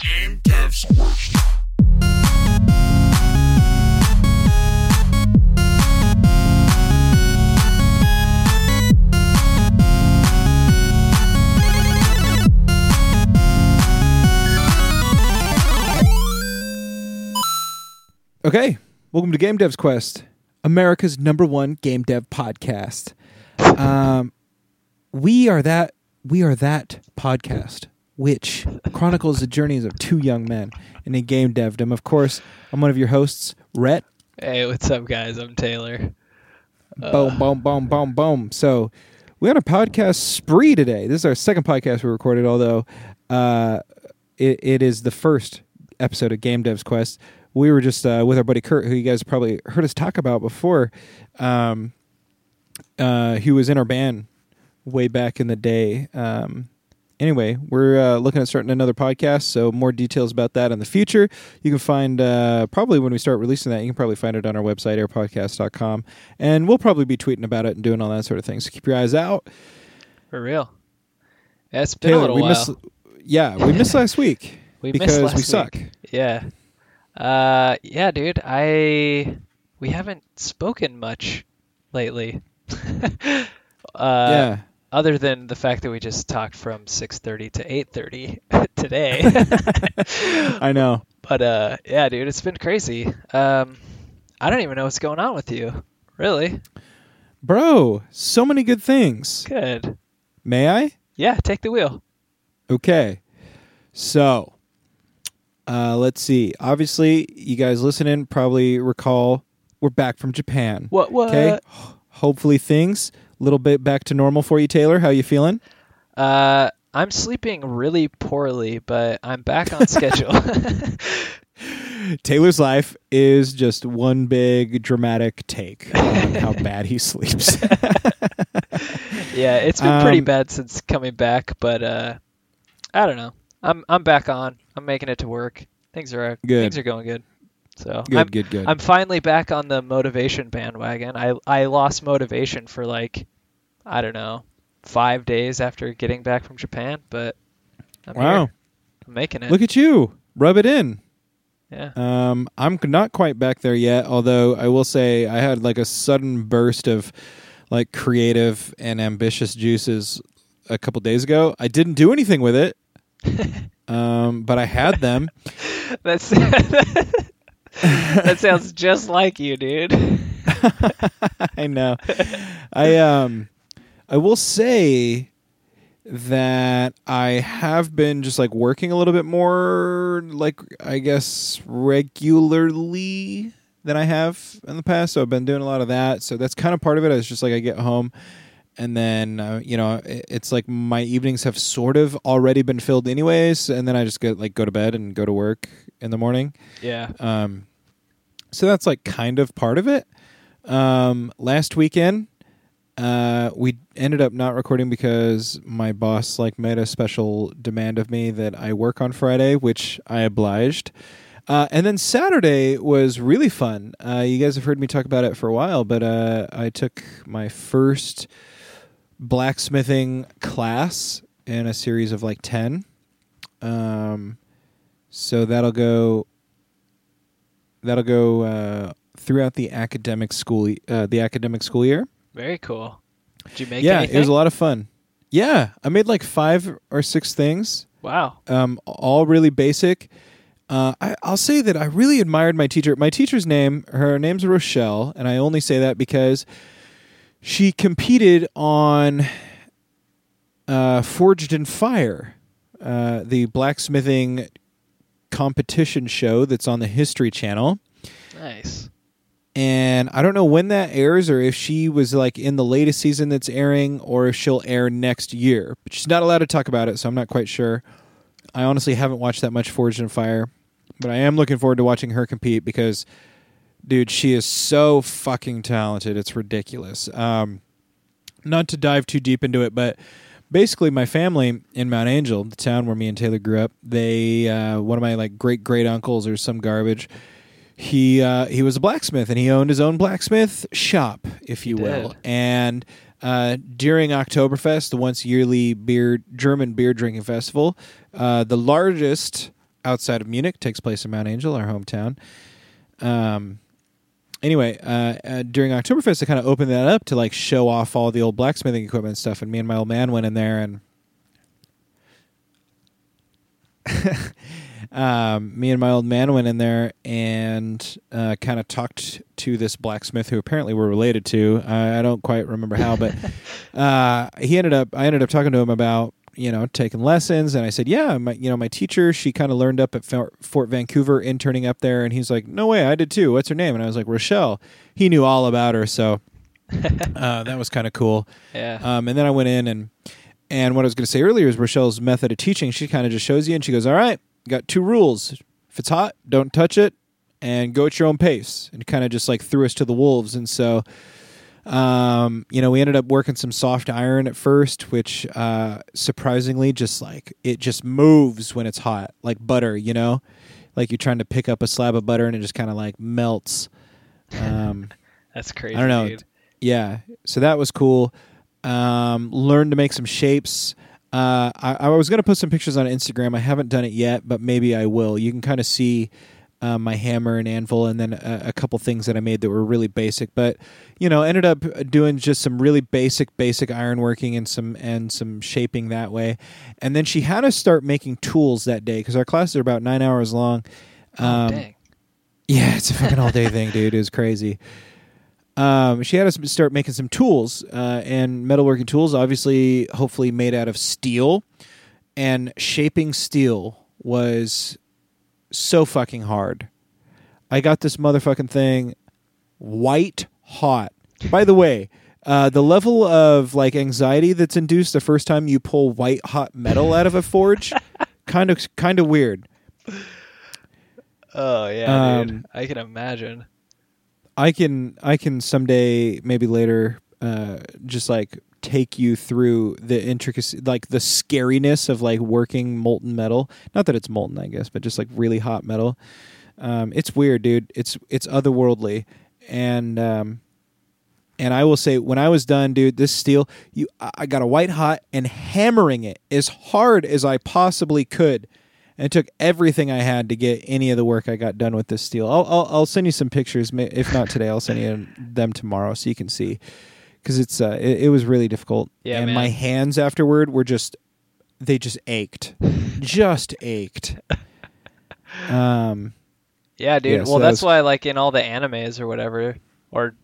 Game Devs Quest. Okay, welcome to Game Dev's Quest, America's number one game dev podcast. Um, we are that we are that podcast which chronicles the journeys of two young men in a game devdom. Of course, I'm one of your hosts, Rhett. Hey, what's up, guys? I'm Taylor. boom, boom, boom, boom, boom. So we on a podcast spree today. This is our second podcast we recorded, although uh, it, it is the first episode of Game Dev's Quest. We were just uh, with our buddy Kurt, who you guys probably heard us talk about before. Um, uh, he was in our band way back in the day. Um, anyway, we're uh, looking at starting another podcast, so more details about that in the future. You can find uh, probably when we start releasing that, you can probably find it on our website, airpodcast.com, and we'll probably be tweeting about it and doing all that sort of thing. So keep your eyes out. For real. It's been a little we while. missed, yeah, we missed last week we because missed last we suck. week. Yeah. Uh, yeah, dude. I we haven't spoken much lately. uh, yeah, Other than the fact that we just talked from 6:30 to 8:30 today. I know. but uh, yeah, dude, it's been crazy. Um, I don't even know what's going on with you. Really? Bro, so many good things. Good. May I? Yeah, take the wheel. Okay. So, uh, let's see. Obviously, you guys listening probably recall we're back from Japan. What? What? Okay. Hopefully things little bit back to normal for you, Taylor. How you feeling? Uh, I'm sleeping really poorly, but I'm back on schedule. Taylor's life is just one big dramatic take on how bad he sleeps. yeah, it's been pretty Um, bad since coming back, but uh, I don't know. I'm I'm back on. I'm making it to work. Things are Good. things are going good. So good, I'm good, good. I'm finally back on the motivation bandwagon. I I lost motivation for like I don't know five days after getting back from Japan, but I'm wow. here. I'm making it. Look at you. Rub it in. yeah. Um, I'm not quite back there yet, although I will say I had like a sudden burst of like creative and ambitious juices a couple days ago. I didn't do anything with it, um, but I had them. That's that sounds just like you, dude. I know. I um, I will say that I have been just like working a little bit more, like I guess regularly than I have in the past. So I've been doing a lot of that. So that's kind of part of it. It's just like I get home. And then uh, you know it- it's like my evenings have sort of already been filled anyways, and then I just get like go to bed and go to work in the morning. yeah. Um, so that's like kind of part of it. Um, last weekend, uh, we ended up not recording because my boss like made a special demand of me that I work on Friday, which I obliged. Uh, and then Saturday was really fun. Uh, you guys have heard me talk about it for a while, but uh, I took my first blacksmithing class in a series of like 10. Um, so that'll go that'll go uh, throughout the academic school uh, the academic school year. Very cool. Did you make yeah, anything? it was a lot of fun. Yeah, I made like five or six things, Wow. um, all really basic. Uh, I, I'll say that I really admired my teacher. My teacher's name, her name's Rochelle, and I only say that because she competed on uh, Forged in Fire, uh, the blacksmithing competition show that's on the History Channel. Nice. and I don't know when that airs or if she was like in the latest season that's airing or if she'll air next year. But she's not allowed to talk about it, so I'm not quite sure. I honestly haven't watched that much Forged in Fire, but I am looking forward to watching her compete because, dude, she is so fucking talented. It's ridiculous. Um, not to dive too deep into it, but basically, my family in Mount Angel, the town where me and Taylor grew up, they uh, one of my like great great uncles or some garbage. He uh, he was a blacksmith and he owned his own blacksmith shop, if you will. And uh, during Oktoberfest, the once yearly beer German beer drinking festival, uh, the largest outside of Munich. Takes place in Mount Angel, our hometown. Um, anyway, uh, uh, during Oktoberfest, I kind of opened that up to like show off all the old blacksmithing equipment and stuff. And me and my old man went in there and. um, me and my old man went in there and uh, kind of talked to this blacksmith who apparently we're related to. I, I don't quite remember how, but uh, he ended up. I ended up talking to him about you know taking lessons, and I said, yeah, my you know my teacher, she kind of learned up at Fort, Vancouver, interning up there, and he's like, no way, I did too. What's her name? And I was like, Rochelle. He knew all about her, so uh, that was kind of cool. Yeah. Um, and then I went in and and what I was going to say earlier is Rochelle's method of teaching. She kind of just shows you, and she goes, "All right, got two rules. If it's hot, don't touch it, and go at your own pace." And kind of just like threw us to the wolves. And so, um, you know, we ended up working some soft iron at first, which uh, surprisingly, just like it just moves when it's hot, like butter. You know, like you're trying to pick up a slab of butter, and it just kind of like melts. Um, That's crazy. I don't know. dude. Yeah, so that was cool. Um, learned to make some shapes. Uh, I, I was going to put some pictures on Instagram. I haven't done it yet, but maybe I will. You can kind of see uh, my hammer and anvil, and then a, a couple things that I made that were really basic. But you know, ended up doing just some really basic, basic ironworking and some and some shaping that way. And then she had us start making tools that day because our classes are about nine hours long. Oh, Um, dang. yeah, it's a fucking all day thing, dude. It was crazy. Um, she had us start making some tools uh, and metalworking tools, obviously, hopefully made out of steel. And shaping steel was so fucking hard. I got this motherfucking thing white hot. By the way, uh, the level of like anxiety that's induced the first time you pull white hot metal out of a forge, kind of kind of weird. Oh yeah, Um, dude. I can imagine. I can I can someday maybe later uh just like take you through the intricacy like the scariness of like working molten metal. Not that it's molten, I guess, but just like really hot metal. Um it's weird, dude. It's it's otherworldly. And um and I will say when I was done, dude, this steel, you I got a white hot and hammering it as hard as I possibly could. And it took everything I had to get any of the work I got done with this steel. I'll I'll, I'll send you some pictures. If not today, I'll send you them tomorrow so you can see. Because it's uh, it, it was really difficult. Yeah, and man. my hands afterward were just they just ached, just ached. Um, Yeah, dude. Yeah, well, that that's was- why, like in all the animes or whatever, or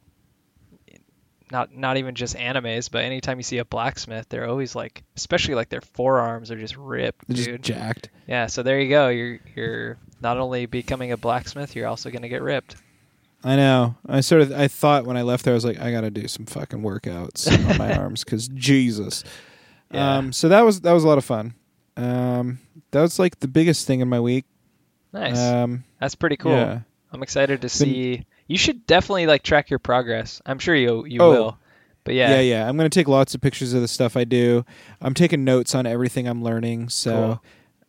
not not even just animes, but anytime you see a blacksmith, they're always like, especially like their forearms are just ripped, they're just dude. jacked. yeah. So there you go. You're you're not only becoming a blacksmith, you're also gonna get ripped. I know. I sort of I thought when I left there, I was like, I got to do some fucking workouts on my arms because Jesus. Yeah. Um, so that was that was a lot of fun. Um, that was like the biggest thing in my week. Nice. Um, that's pretty cool. Yeah. I'm excited to see. You should definitely like track your progress. I'm sure you you Oh. will. But yeah, yeah, yeah. I'm gonna take lots of pictures of the stuff I do. I'm taking notes on everything I'm learning. So. Cool.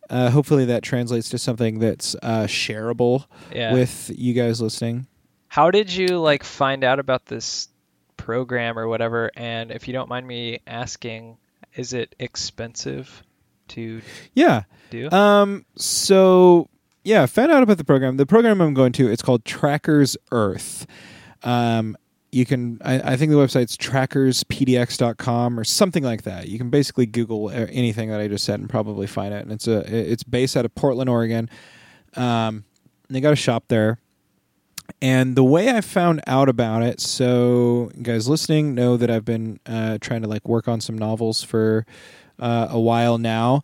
Uh, hopefully that translates to something that's uh, shareable yeah. with you guys listening. How did you like find out about this program or whatever? And if you don't mind me asking, is it expensive to Yeah. do? Um. So yeah, found out about the program. The program I'm going to. It's called Trackers Earth. Um. You can. I, I think the website's trackerspdx.com or something like that. You can basically Google uh, anything that I just said and probably find it. And it's a. It's based out of Portland, Oregon. Um. They got a shop there. And the way I found out about it, so you guys listening know that I've been uh, trying to like work on some novels for uh, a while now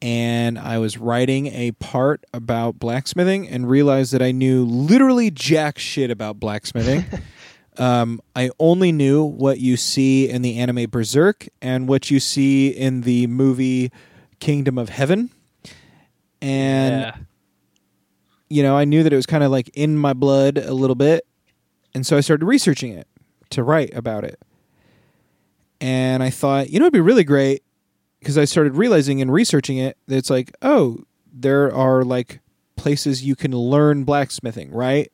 and I was writing a part about blacksmithing and realized that I knew literally jack shit about blacksmithing. um, I only knew what you see in the anime Berserk and what you see in the movie Kingdom of Heaven. And yeah. You know, I knew that it was kind of like in my blood a little bit. And so I started researching it to write about it. And I thought, you know, it'd be really great because I started realizing and researching it that it's like, oh, there are like places you can learn blacksmithing, right?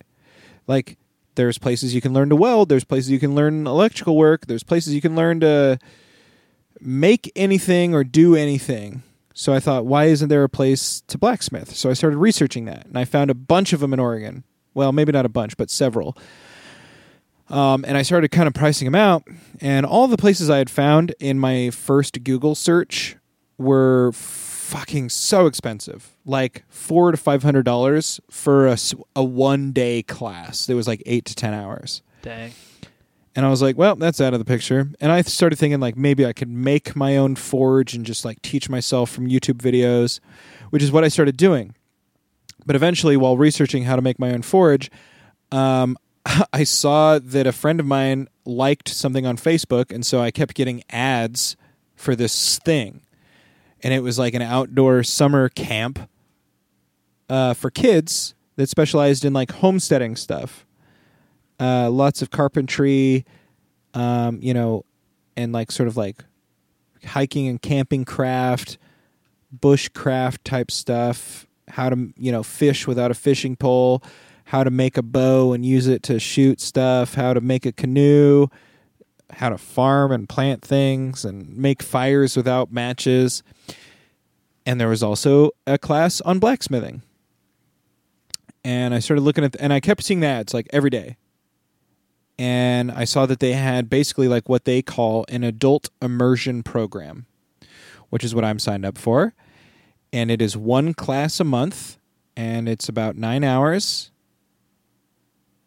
Like there's places you can learn to weld, there's places you can learn electrical work, there's places you can learn to make anything or do anything. So I thought, why isn't there a place to blacksmith? So I started researching that, and I found a bunch of them in Oregon. Well, maybe not a bunch, but several. Um, and I started kind of pricing them out, and all the places I had found in my first Google search were fucking so expensive, like four to five hundred dollars for a, a one day class. It was like eight to ten hours. Dang. And I was like, well, that's out of the picture. And I started thinking like maybe I could make my own forge and just like teach myself from YouTube videos, which is what I started doing. But eventually, while researching how to make my own forge, um, I saw that a friend of mine liked something on Facebook, and so I kept getting ads for this thing. And it was like an outdoor summer camp uh, for kids that specialized in like homesteading stuff uh, lots of carpentry, um, you know, and like sort of like hiking and camping craft, bushcraft type stuff. How to you know fish without a fishing pole, how to make a bow and use it to shoot stuff, how to make a canoe, how to farm and plant things and make fires without matches. And there was also a class on blacksmithing. And I started looking at, and I kept seeing ads like every day and I saw that they had basically like what they call an adult immersion program, which is what I'm signed up for. And it is one class a month, and it's about nine hours,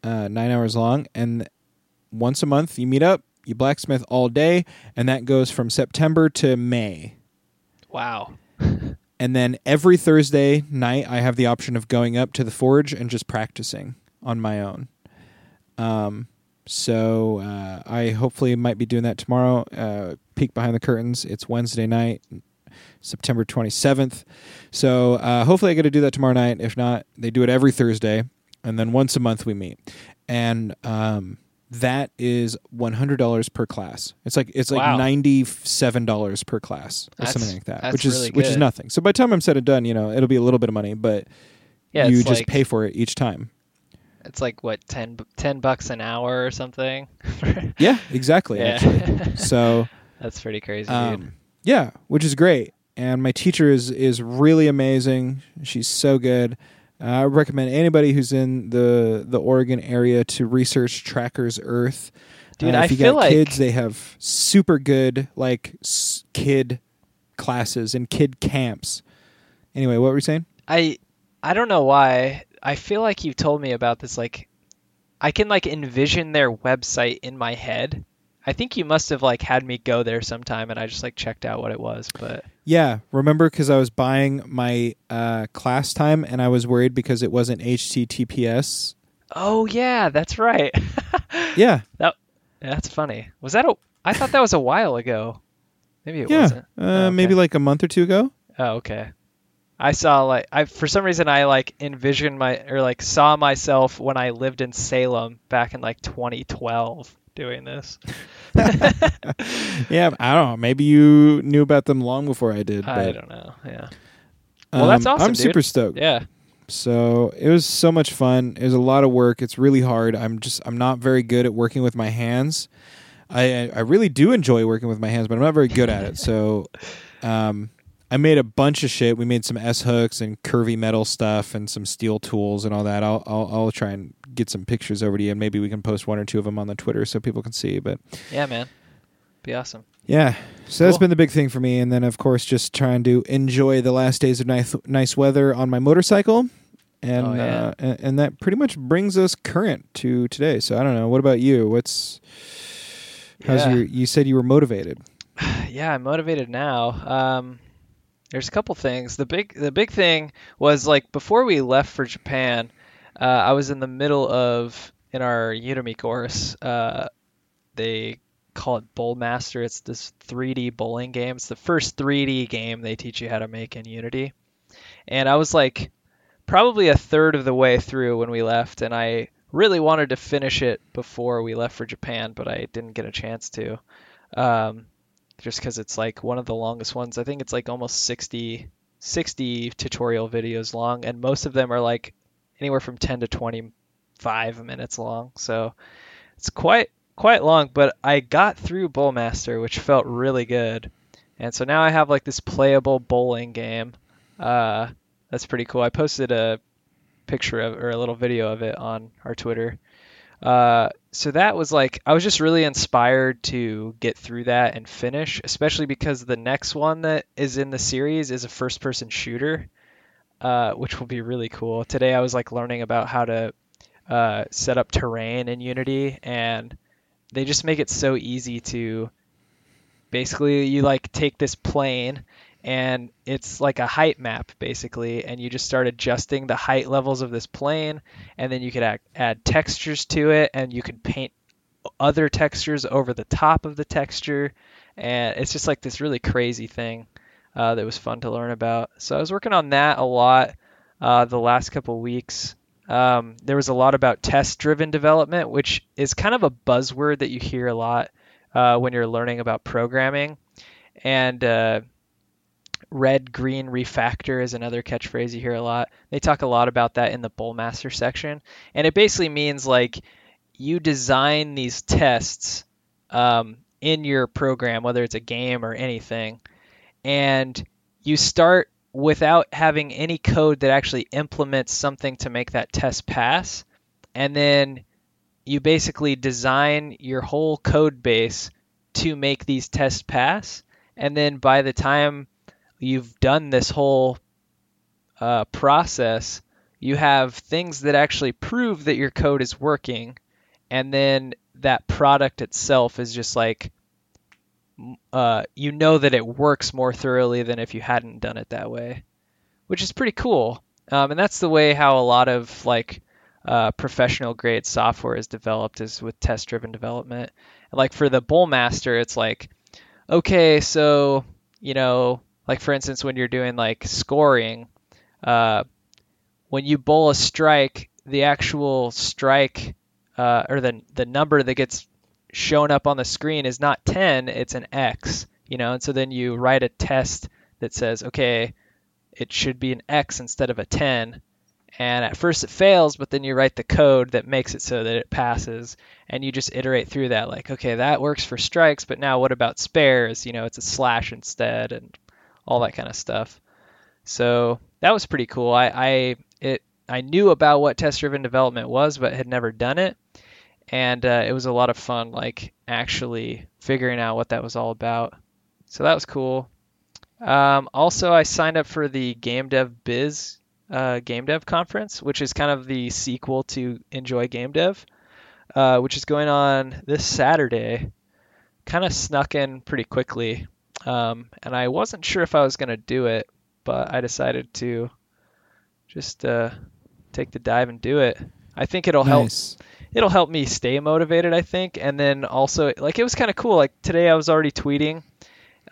uh, nine hours long. And once a month, you meet up, you blacksmith all day, and that goes from September to May. Wow. And then every Thursday night, I have the option of going up to the forge and just practicing on my own. Um, so uh, I hopefully might be doing that tomorrow. Uh, peek behind the curtains. It's Wednesday night, September 27th. So uh, hopefully I get to do that tomorrow night. If not, they do it every Thursday, and then once a month we meet. And um, that is $100 per class. It's like it's like Wow. $97 per class or That's- something like that, which is really which is nothing. So by the time I'm said and done, you know, it'll be a little bit of money, but Yeah, you just like, pay for it each time. It's like what 10, 10 bucks an hour or something. Yeah, exactly. Yeah. So That's pretty crazy, dude. um, yeah, which is great. And my teacher is is really amazing. She's so good. Uh, I recommend anybody who's in the the Oregon area to research Trackers Earth. Dude, Uh, I if you feel got like kids, they have super good like s- kid classes and kid camps. Anyway, what were you saying? I I don't know why. I feel like you told me about this like I can like envision their website in my head. I think you must have like had me go there sometime and I just like checked out what it was, but Yeah, remember because I was buying my uh, class time and I was worried because it wasn't HTTPS. Oh yeah, that's right. Yeah, that's funny. Was that a I thought that was a while ago. Maybe it yeah, wasn't. uh, Oh, okay. maybe like a month or two ago. Oh, okay. I saw like I for some reason I like envisioned my or like saw myself when I lived in Salem back in like 2012 doing this. Yeah, I don't know. Maybe you knew about them long before I did. I don't know. Yeah. Well, that's um, awesome, I'm dude. super stoked. Yeah. So it was so much fun. It was a lot of work. It's really hard. I'm just I'm not very good at working with my hands. I I really do enjoy working with my hands, but I'm not very good at it. So um I made a bunch of shit. We made some S hooks and curvy metal stuff and some steel tools and all that. I'll, I'll I'll try and get some pictures over to you and maybe we can post one or two of them on the Twitter so people can see. But Yeah, man. Be awesome. yeah, so that's been the big thing for me. And then, of course, just trying to enjoy the last days of nice, nice weather on my motorcycle. And, Oh, yeah. uh, and and that pretty much brings us current to today. So I don't know. What about you? What's how's Yeah. your? You said you were motivated. yeah, I'm motivated now. Um, there's a couple things. The big the big thing was like before we left for Japan, uh, I was in the middle of in our Udemy course. Uh, they call it Bowl Master. It's this 3D bowling game. It's the first 3D game they teach you how to make in Unity. And I was like probably a third of the way through when we left, and I really wanted to finish it before we left for Japan, but I didn't get a chance to. Um, just because it's like one of the longest ones. I think it's like almost 60, 60 tutorial videos long, and most of them are like anywhere from 10 to 25 minutes long. So it's quite quite long, but I got through Bowlmaster, which felt really good. And so now I have like this playable bowling game. Uh, that's pretty cool. I posted a picture of or a little video of it on our Twitter. Uh, so that was like I was just really inspired to get through that and finish, especially because the next one that is in the series is a first-person shooter, uh, which will be really cool. Today I was like learning about how to uh, set up terrain in Unity, and they just make it so easy to basically you like take this plane and it's like a height map basically and you just start adjusting the height levels of this plane and then you could add, add textures to it and you could paint other textures over the top of the texture and it's just like this really crazy thing uh, that was fun to learn about. So i was working on that a lot uh, the last couple weeks. Um, there was a lot about test driven development which is kind of a buzzword that you hear a lot uh, when you're learning about programming. And uh, red green refactor is another catchphrase you hear a lot. They talk a lot about that in the Bowlmaster section, and it basically means like you design these tests um, in your program, whether it's a game or anything, and you start without having any code that actually implements something to make that test pass, and then you basically design your whole code base to make these tests pass, and then by the time you've done this whole uh, process, you have things that actually prove that your code is working, and then that product itself is just like uh, you know that it works more thoroughly than if you hadn't done it that way, which is pretty cool. Um, and that's the way how a lot of like uh, professional grade software is developed is with test driven development. Like for the Bowlmaster, it's like, okay, so you know like for instance when you're doing like scoring uh, when you bowl a strike the actual strike uh, or the the number that gets shown up on the screen is not 10 it's an x you know? And so then you write a test that says okay it should be an x instead of a 10 and at first it fails but then you write the code that makes it so that it passes. And you just iterate through that like okay that works for strikes but now what about spares? You know it's a slash instead and all that kind of stuff. So that was pretty cool. I, I it I knew about what test driven development was, but had never done it, and uh, it was a lot of fun, like actually figuring out what that was all about. So that was cool. Um, also, I signed up for the Game Dev Biz uh, Game Dev Conference, which is kind of the sequel to Enjoy Game Dev, uh, which is going on this Saturday. Kind of snuck in pretty quickly. Um, and I wasn't sure if I was going to do it, but I decided to just uh, take the dive and do it. I think it'll nice. help. It'll help me stay motivated. I think, and then also like it was kind of cool. Like today, I was already tweeting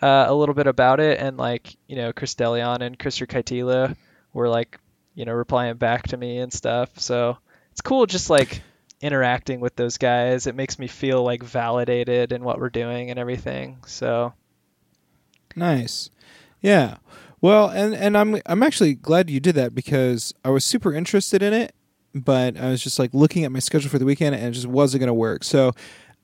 uh, a little bit about it, and like you know, Chris Deleon and Christer Kaitila were like you know replying back to me and stuff. So it's cool, just like interacting with those guys. It makes me feel like validated in what we're doing and everything. So Nice. Yeah. Well, and and I'm I'm actually glad you did that because I was super interested in it, but I was just like looking at my schedule for the weekend and it just wasn't going to work. So,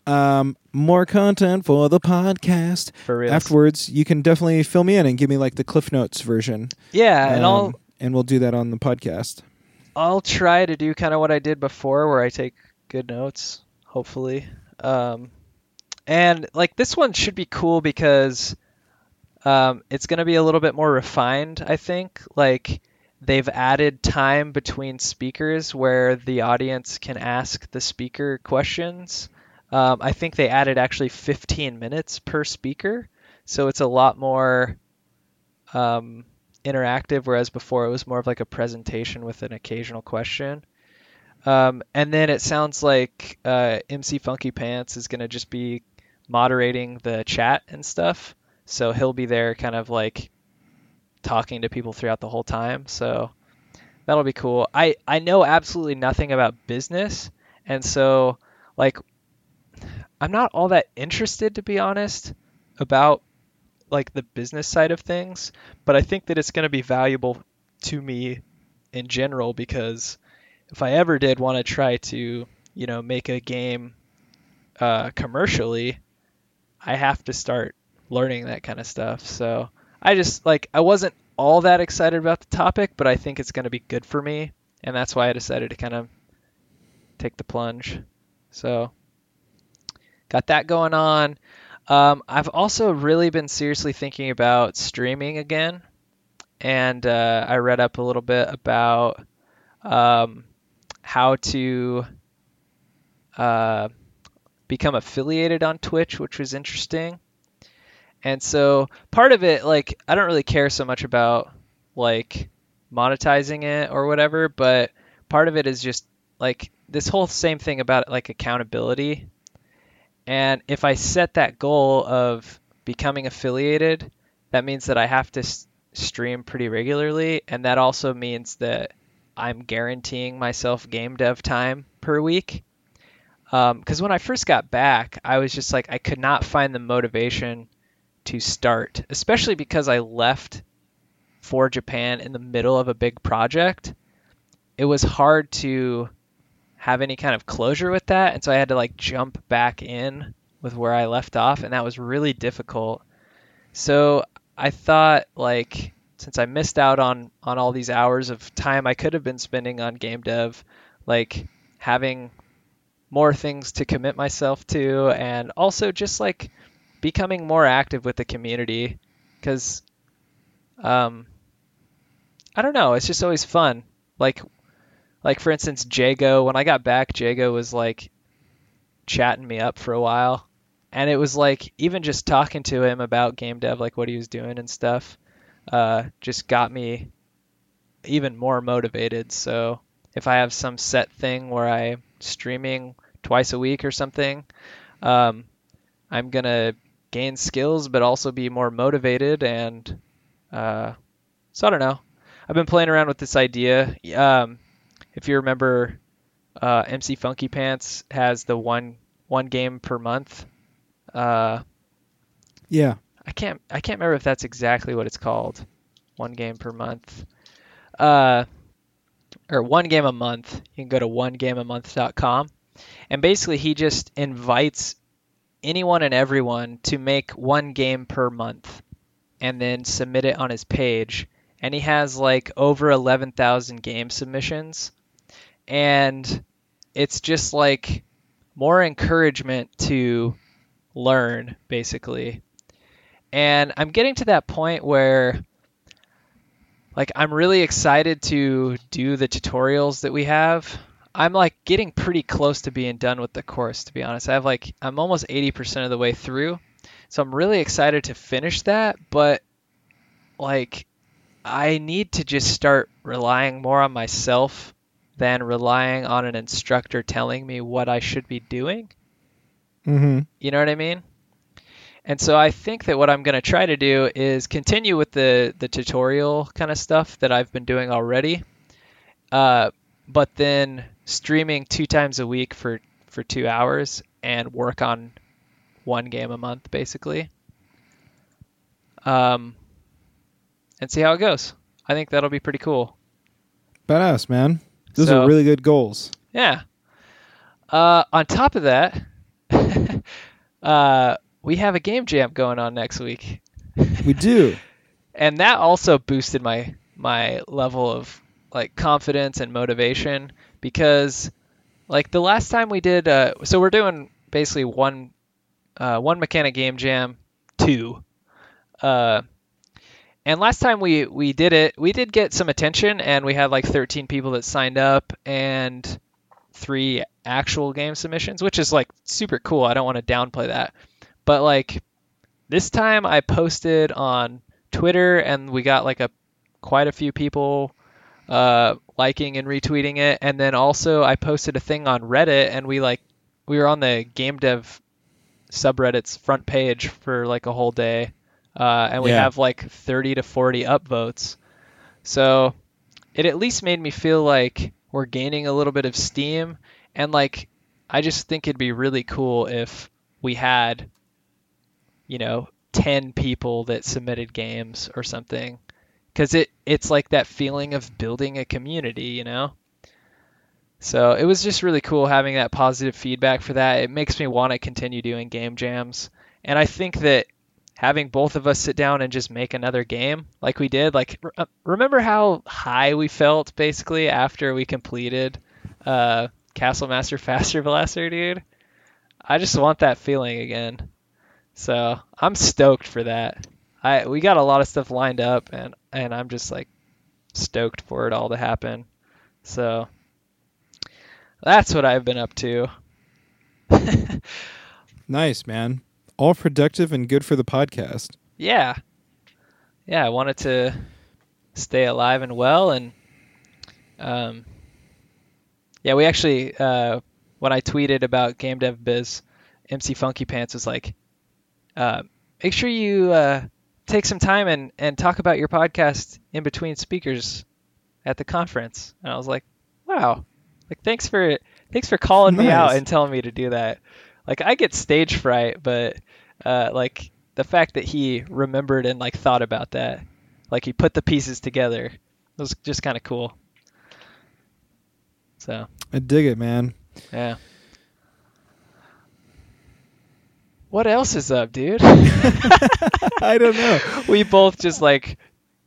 um, more content for the podcast. For real. Afterwards, you can definitely fill me in and give me like the Cliff Notes version. Yeah, um, and I'll and we'll do that on the podcast. I'll try to do kind of what I did before, where I take good notes. Hopefully, um, and like this one should be cool because um, it's going to be a little bit more refined, I think. Like they've added time between speakers where the audience can ask the speaker questions. Um, I think they added actually 15 minutes per speaker, so it's a lot more um, interactive. Whereas before it was more of like a presentation with an occasional question. Um, and then it sounds like uh, MC Funky Pants is going to just be moderating the chat and stuff. So he'll be there kind of like talking to people throughout the whole time. So that'll be cool. I, I know absolutely nothing about business. And so, like, I'm not all that interested, to be honest, about like the business side of things. But I think that it's going to be valuable to me in general because if I ever did want to try to, you know, make a game uh, commercially, I have to start learning that kind of stuff. So I just like I wasn't all that excited about the topic, but I think it's going to be good for me, and that's why I decided to kind of take the plunge. So got that going on. Um, I've also really been seriously thinking about streaming again, and uh, I read up a little bit about um, how to uh, become affiliated on Twitch, which was interesting. And so part of it, like, I don't really care so much about like monetizing it or whatever, but part of it is just like this whole same thing about like accountability. And if I set that goal of becoming affiliated, that means that I have to s- stream pretty regularly, and that also means that I'm guaranteeing myself game dev time per week. Because um, when I first got back, I was just like, I could not find the motivation to start, especially because I left for Japan in the middle of a big project. It was hard to have any kind of closure with that, and so I had to like jump back in with where I left off, and that was really difficult. So I thought like since I missed out on on all these hours of time I could have been spending on game dev, like having more things to commit myself to and also just like becoming more active with the community because um I don't know, it's just always fun. Like like for instance Jago, when I got back Jago was like chatting me up for a while and it was like even just talking to him about game dev like what he was doing and stuff uh, just got me even more motivated so if i have some set thing where i'm streaming twice a week or something um, i'm gonna gain skills but also be more motivated and uh, so i don't know i've been playing around with this idea um, if you remember uh, mc funky pants has the one one game per month uh, Yeah. I can't I can't remember if that's exactly what it's called. One game per month. Uh, or one game a month. You can go to onegameamonth.com. And basically he just invites anyone and everyone to make one game per month and then submit it on his page. And he has like over 11,000 game submissions. And it's just like more encouragement to learn basically. And I'm getting to that point where like I'm really excited to do the tutorials that we have. I'm like getting pretty close to being done with the course to be honest. I have like I'm almost 80% of the way through. So I'm really excited to finish that, but like I need to just start relying more on myself than relying on an instructor telling me what I should be doing. Mm-hmm. You know what I mean? And so I think that what I'm going to try to do is continue with the the tutorial kind of stuff that I've been doing already, uh, but then streaming two times a week for for two hours and work on one game a month basically. Um, and see how it goes. I think that'll be pretty cool. Badass, man. Those So- are really good goals. Yeah. Uh, on top of that, uh, we have a game jam going on next week, We do. and that also boosted my my level of like confidence and motivation because like the last time we did, uh, so we're doing basically one uh, one mechanic game jam two. Uh, and last time we we did it, we did get some attention, and we had like 13 people that signed up, and three actual game submissions, which is like super cool. I don't want to downplay that. But like this time I posted on Twitter and we got like a quite a few people uh, liking and retweeting it. And then also I posted a thing on Reddit and we like we were on the game dev subreddit's front page for like a whole day. Uh, and we Yeah. have like 30 to 40 upvotes. So it at least made me feel like we're gaining a little bit of steam and like I just think it'd be really cool if we had you know 10 people that submitted games or something cuz it it's like that feeling of building a community, you know. So it was just really cool having that positive feedback for that. It makes me want to continue doing game jams. And I think that having both of us sit down and just make another game like we did. Like, re- uh, remember how high we felt basically after we completed uh, Castle Master Faster Blaster, dude? I just want that feeling again. So I'm stoked for that. I we got a lot of stuff lined up, and and I'm just like stoked for it all to happen. So that's what I've been up to. Nice, man. All productive and good for the podcast. yeah, yeah. I wanted to stay alive and well, and um, yeah, we actually uh, when I tweeted about Game Dev Biz, MC Funky Pants was like, uh, make sure you uh, take some time and and talk about your podcast in between speakers at the conference, and I was like, wow, like thanks for thanks for calling me out and telling me to do that. Like I get stage fright, but uh, like the fact that he remembered and like thought about that, like he put the pieces together, was just kind of cool. So I dig it, man. yeah. What else is up, dude? I don't know. we both just like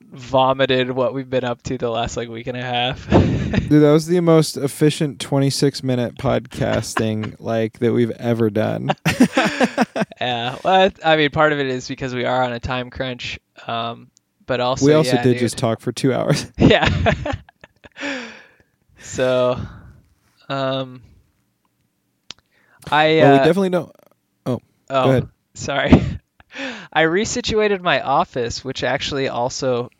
vomited what we've been up to the last like week and a half. Dude, that was the most efficient 26 minute podcasting like that we've ever done. yeah, well, I mean, part of it is because we are on a time crunch, um, but also we also yeah, did dude. just talk for two hours. yeah. so, um, I well, we uh, definitely don't. Oh, sorry. I resituated my office, which actually also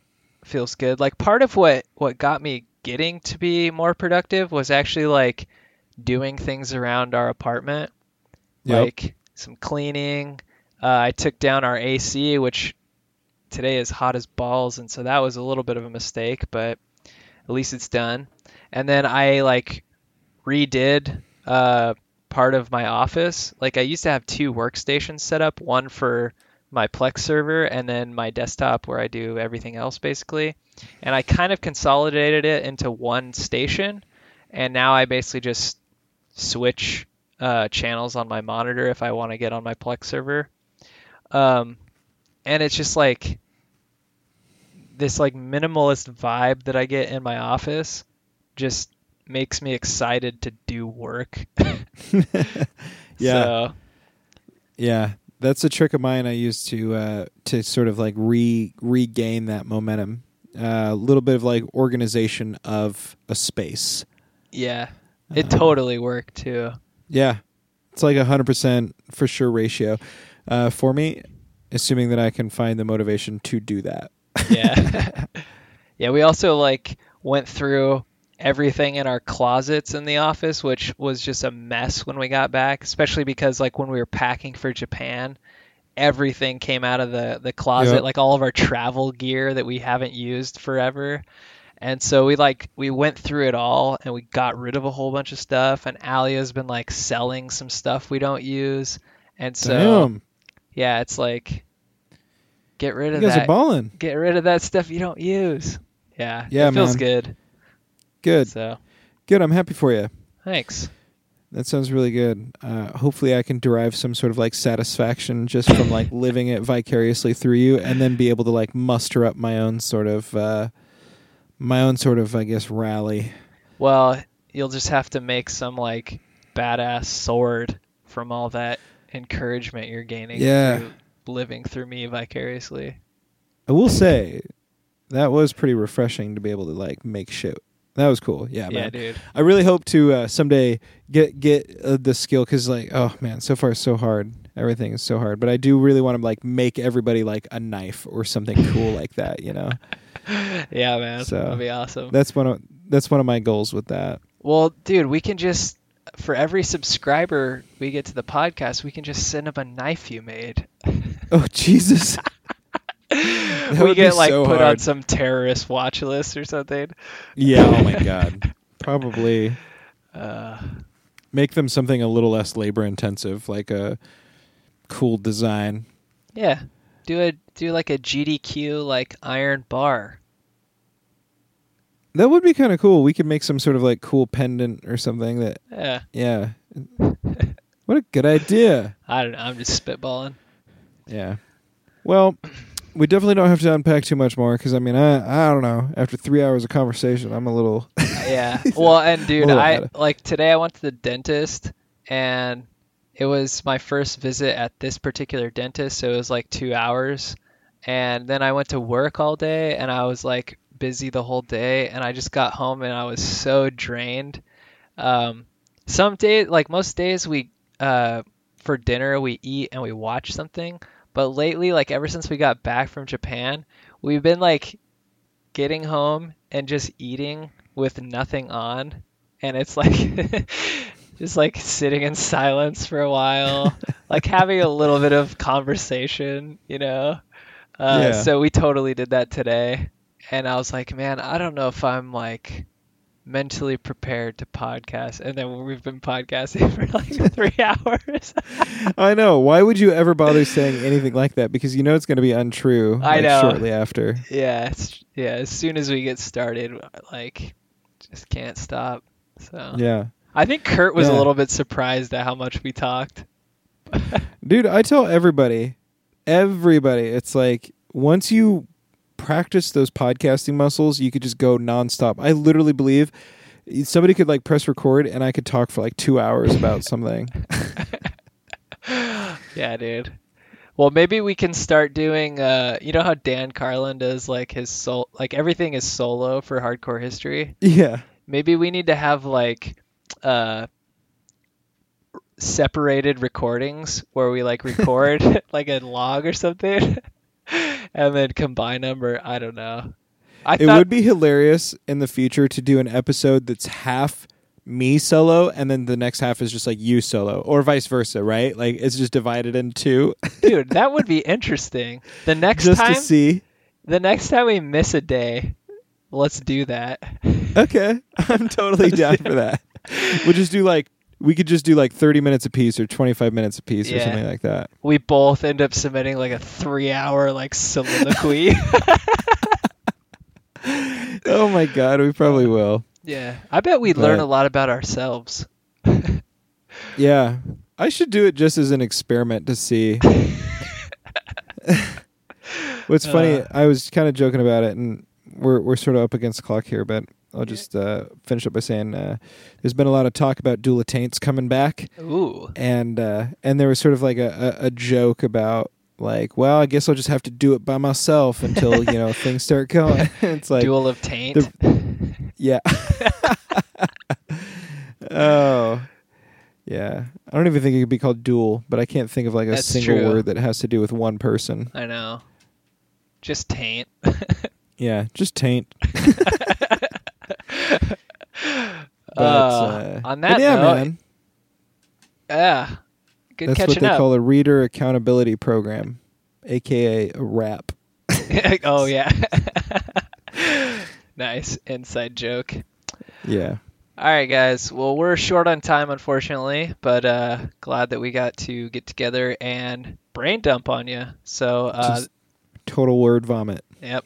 feels good. Like part of what what got me getting to be more productive was actually like doing things around our apartment, Yep. like some cleaning. Uh, I took down our AC, which today is hot as balls, and so that was a little bit of a mistake, but at least it's done. And then I like redid uh, part of my office. Like I used to have two workstations set up, one for my Plex server and then my desktop where I do everything else basically. And I kind of consolidated it into one station, and now I basically just switch uh, channels on my monitor if I want to get on my Plex server. Um, and it's just like this like minimalist vibe that I get in my office just makes me excited to do work. Yeah. So, Yeah, that's a trick of mine. I use to uh, to sort of like re regain that momentum. Uh, a little bit of like organization of a space. yeah, it Um, totally worked too. Yeah, it's like a hundred percent for sure ratio uh, for me. Assuming that I can find the motivation to do that. Yeah. yeah, we also like went through everything in our closets in the office, which was just a mess when we got back, especially because like when we were packing for Japan, everything came out of the the closet, Yep. like all of our travel gear that we haven't used forever. And so we like we went through it all and we got rid of a whole bunch of stuff and Alia's been like selling some stuff we don't use. And so Damn, yeah, it's like get rid you of guys that are balling. get rid of that stuff you don't use. Yeah, Yeah, it feels man. good. Good, So good. I'm happy for you. thanks. That sounds really good. Uh, hopefully, I can derive some sort of like satisfaction just from like living it vicariously through you, and then be able to like muster up my own sort of, uh, my own sort of, I guess, rally. Well, you'll just have to make some like badass sword from all that encouragement you're gaining Yeah. through living through me vicariously. I will say that was pretty refreshing to be able to like make shit. That was cool. Yeah, Yeah, man. dude. I really hope to uh, someday get get uh, the skill because like oh man, so far it's so hard. Everything is so hard, but I do really want to like make everybody like a knife or something cool like that. You know, Yeah, man. So, That'd be awesome. that's one of that's one of my goals with that. well, dude, we can just for every subscriber we get to the podcast, we can just send them a knife you made. Oh Jesus, we get like so put on some terrorist watch list or something. yeah. Oh my god, probably Uh, make them something a little less labor intensive, like a cool design. Yeah. Do a do like a GDQ like iron bar. That would be kind of cool. We could make some sort of like cool pendant or something that Yeah. Yeah. what a good idea. I don't know. I'm just spitballing. Yeah. Well, we definitely don't have to unpack too much more because I mean, I I don't know. After three hours of conversation, I'm a little. yeah. Well, and dude, I like today I went to the dentist and it was my first visit at this particular dentist, so it was like 2 hours. And then I went to work all day and I was like busy the whole day and I just got home and I was so drained. Um some days like most days we uh for dinner we eat and we watch something, but lately like ever since we got back from Japan, we've been like getting home and just eating with nothing on. And it's like just like sitting in silence for a while like having a little bit of conversation you know? Uh, Yeah. so we totally did that today. And i was like man i don't know if i'm like mentally prepared to podcast and then we've been podcasting for like three hours I know. Why would you ever bother saying anything like that? Because you know it's going to be untrue. I like, know. Shortly after. yeah it's, yeah as soon as we get started like just can't stop so Yeah. i think kurt was a little bit surprised at how much we talked Dude, I tell everybody, everybody, it's like once you practice those podcasting muscles, you could just go nonstop. I literally believe somebody could like press record and I could talk for like two hours about something. Yeah, dude. Well, maybe we can start doing. Uh, you know how Dan Carlin does like his soul, like everything is solo for hardcore history. yeah. Maybe we need to have like uh, separated recordings where we like record like a log or something, and then combine them. Or I don't know. I It thought, would be hilarious in the future to do an episode that's half me solo and then the next half is just like you solo or vice versa, right? Like it's just divided in two dude. That would be interesting. The next just time, to see. the next time we miss a day, let's do that. Okay. I'm totally down for that. We'll just do like we could just do like 30 minutes a piece or 25 minutes a piece or something like that. we both end up submitting like a three hour like soliloquy. Oh my god, we probably will. yeah. I bet we'd learn a lot about ourselves. Yeah. I should do it just as an experiment to see. What's funny, Uh. I was kind of joking about it and we're we're sort of up against the clock here, but I'll just uh, finish up by saying uh, there's been a lot of talk about Duel of Taints coming back. Ooh. and uh, and there was sort of like a, a, a joke about like, well, I guess I'll just have to do it by myself until you know things start going. it's like, Duel of Taint. yeah, oh, yeah. I don't even think it could be called duel, but I can't think of like a That's single true. word that has to do with one person. I know. Just taint. Yeah, just taint. But, Uh, uh, on that yeah, note, man, yeah. Good that's what they up. call a reader accountability program, aka a rap. oh yeah. nice inside joke. Yeah. All right, guys. Well, we're short on time, unfortunately, but uh, glad that we got to get together and brain dump on you. So, uh, total word vomit. yep.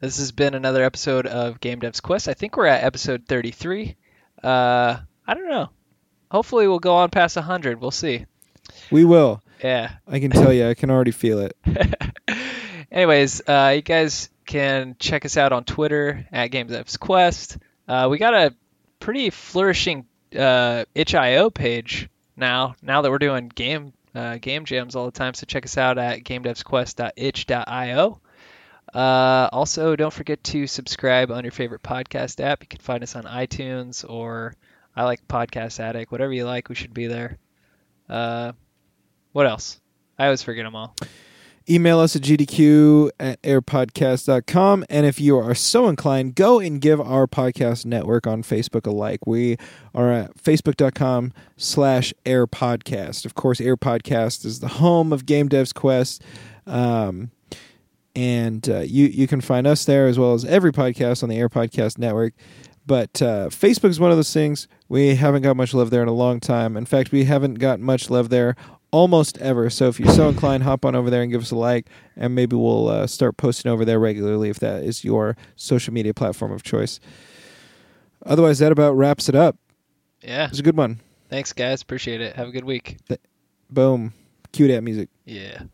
This has been another episode of Game Dev's Quest. I think we're at episode 33. Uh, I don't know. Hopefully, we'll go on past 100. We'll see. We will. Yeah. I can tell you, I can already feel it. Anyways, uh, you guys can check us out on Twitter at Game Dev's Quest. Uh, we got a pretty flourishing uh, itch.io page now. Now that we're doing game uh, game jams all the time, so check us out at gamedevsquest.itch.io. Uh, also, don't forget to subscribe on your favorite podcast app. You can find us on iTunes or I like Podcast Addict, whatever you like. We should be there. Uh, what else? I always forget them all. Email us at gdq at airpodcast.com. And if you are so inclined, go and give our podcast network on Facebook a like. We are at facebook.com slash airpodcast. Of course, Air Podcast is the home of Game Dev's Quest. Um, and uh, you, you can find us there as well as every podcast on the Air Podcast Network. But uh, Facebook is one of those things we haven't got much love there in a long time. In fact, we haven't got much love there almost ever. So if you're so inclined, hop on over there and give us a like, and maybe we'll uh, start posting over there regularly if that is your social media platform of choice. Otherwise, that about wraps it up. Yeah. It's a good one. Thanks, guys. Appreciate it. Have a good week. Boom. Cue that music. Yeah.